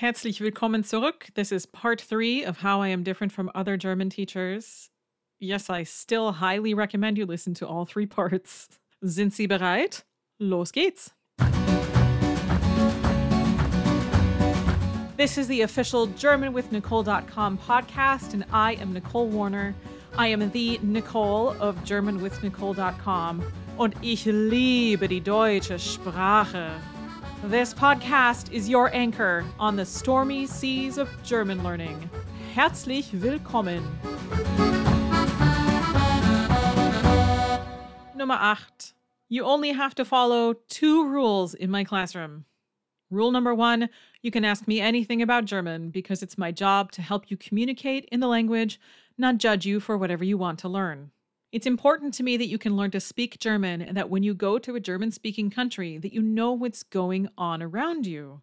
Herzlich willkommen zurück. This is part three of how I am different from other German teachers. Yes, I still highly recommend you listen to all three parts. Sind Sie bereit? Los geht's! This is the official GermanWithNicole.com podcast, and I am Nicole Warner. I am the Nicole of GermanWithNicole.com, und ich liebe die deutsche Sprache. This podcast is your anchor on the stormy seas of German learning. Herzlich willkommen. Nummer 8. You only have to follow two rules in my classroom. Rule number one you can ask me anything about German because it's my job to help you communicate in the language, not judge you for whatever you want to learn. It's important to me that you can learn to speak German and that when you go to a German speaking country that you know what's going on around you.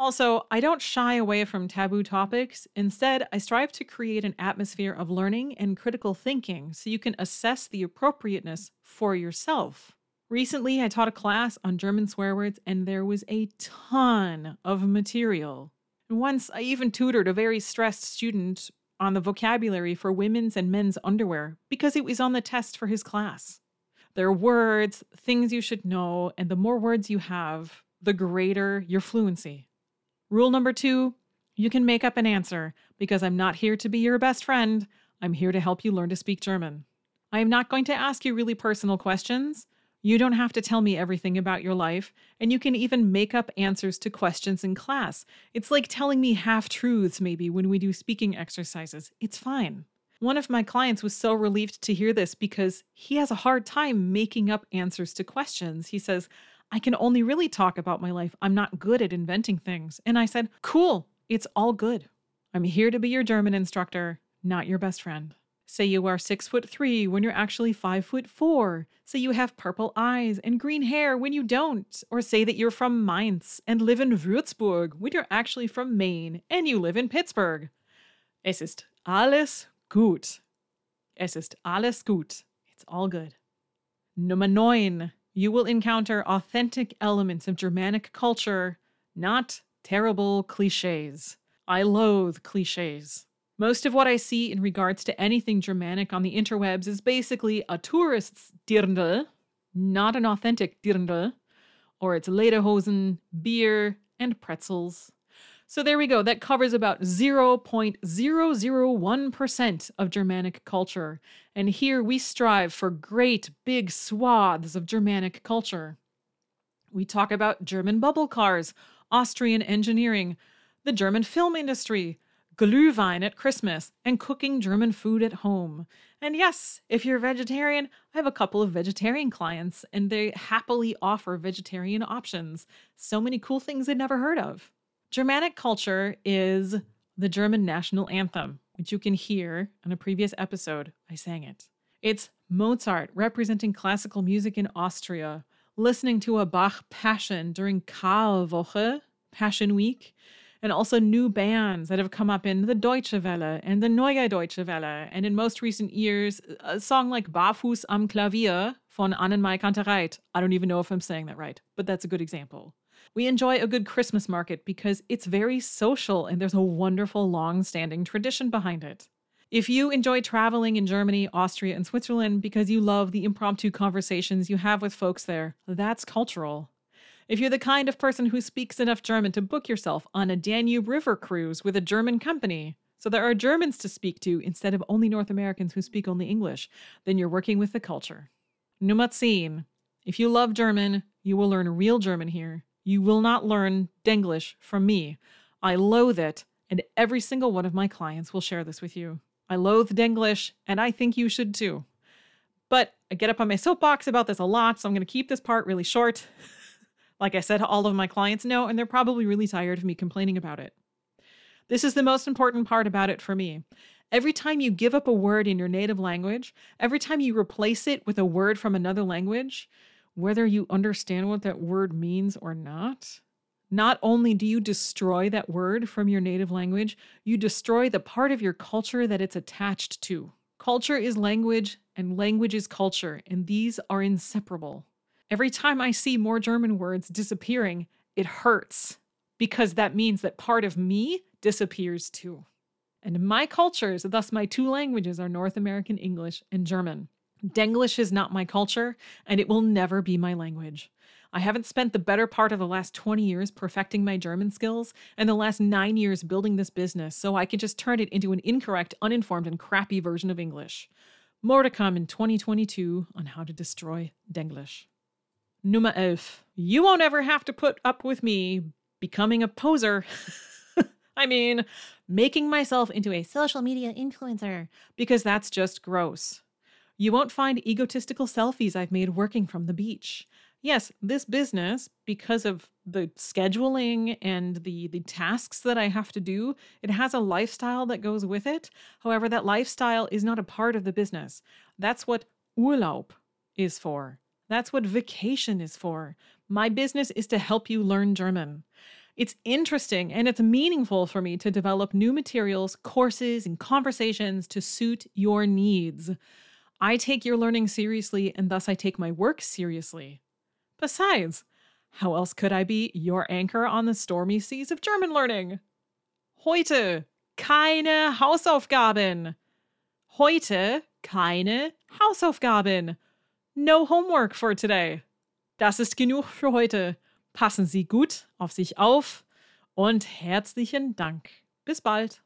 Also, I don't shy away from taboo topics. Instead, I strive to create an atmosphere of learning and critical thinking so you can assess the appropriateness for yourself. Recently, I taught a class on German swear words, and there was a ton of material. Once, I even tutored a very stressed student on the vocabulary for women's and men's underwear because it was on the test for his class. There are words, things you should know, and the more words you have, the greater your fluency. Rule number two you can make up an answer because I'm not here to be your best friend. I'm here to help you learn to speak German. I am not going to ask you really personal questions. You don't have to tell me everything about your life, and you can even make up answers to questions in class. It's like telling me half truths, maybe, when we do speaking exercises. It's fine. One of my clients was so relieved to hear this because he has a hard time making up answers to questions. He says, I can only really talk about my life. I'm not good at inventing things. And I said, Cool, it's all good. I'm here to be your German instructor, not your best friend. Say you are six foot three when you're actually five foot four. Say you have purple eyes and green hair when you don't. Or say that you're from Mainz and live in Würzburg when you're actually from Maine and you live in Pittsburgh. Es ist alles gut. Es ist alles gut. It's all good. Nummer nine. You will encounter authentic elements of Germanic culture, not terrible cliches. I loathe cliches. Most of what I see in regards to anything Germanic on the interwebs is basically a tourist's dirndl, not an authentic dirndl, or it's lederhosen, beer, and pretzels. So there we go. That covers about 0.001% of Germanic culture. And here we strive for great big swaths of Germanic culture. We talk about German bubble cars, Austrian engineering, the German film industry, Glühwein at Christmas, and cooking German food at home. And yes, if you're vegetarian, I have a couple of vegetarian clients, and they happily offer vegetarian options. So many cool things I'd never heard of. Germanic culture is the German national anthem, which you can hear in a previous episode. I sang it. It's Mozart representing classical music in Austria, listening to a Bach Passion during Karwoche, Passion Week, and also new bands that have come up in the Deutsche Welle and the Neue Deutsche Welle, and in most recent years, a song like Barfuß am Klavier von AnnenMayKantereit. I don't even know if I'm saying that right, but that's a good example. We enjoy a good Christmas market because it's very social and there's a wonderful long standing tradition behind it. If you enjoy traveling in Germany, Austria, and Switzerland because you love the impromptu conversations you have with folks there, that's cultural. If you're the kind of person who speaks enough German to book yourself on a Danube River cruise with a German company, so there are Germans to speak to instead of only North Americans who speak only English, then you're working with the culture. Nummer 10. If you love German, you will learn real German here. You will not learn Denglish from me. I loathe it, and every single one of my clients will share this with you. I loathe Denglish, and I think you should too. But I get up on my soapbox about this a lot, so I'm going to keep this part really short. Like I said, all of my clients know, and they're probably really tired of me complaining about it. This is the most important part about it for me. Every time you give up a word in your native language, every time you replace it with a word from another language, whether you understand what that word means or not, not only do you destroy that word from your native language, you destroy the part of your culture that it's attached to. Culture is language, and language is culture, and these are inseparable. Every time I see more German words disappearing, it hurts. because that means that part of me disappears too. And my cultures, thus my two languages, are North American English and German. Denglish is not my culture, and it will never be my language. I haven't spent the better part of the last 20 years perfecting my German skills and the last nine years building this business so I can just turn it into an incorrect, uninformed, and crappy version of English. More to come in 2022 on how to destroy Denglish. Nummer 11. You won't ever have to put up with me becoming a poser. I mean, making myself into a social media influencer because that's just gross. You won't find egotistical selfies I've made working from the beach. Yes, this business, because of the scheduling and the the tasks that I have to do, it has a lifestyle that goes with it. However, that lifestyle is not a part of the business. That's what Urlaub is for. That's what vacation is for. My business is to help you learn German. It's interesting and it's meaningful for me to develop new materials, courses, and conversations to suit your needs. I take your learning seriously, and thus I take my work seriously. Besides, how else could I be your anchor on the stormy seas of German learning? Heute keine Hausaufgaben. Heute keine Hausaufgaben. No homework for today. Das ist genug für heute. Passen Sie gut auf sich auf und herzlichen Dank. Bis bald.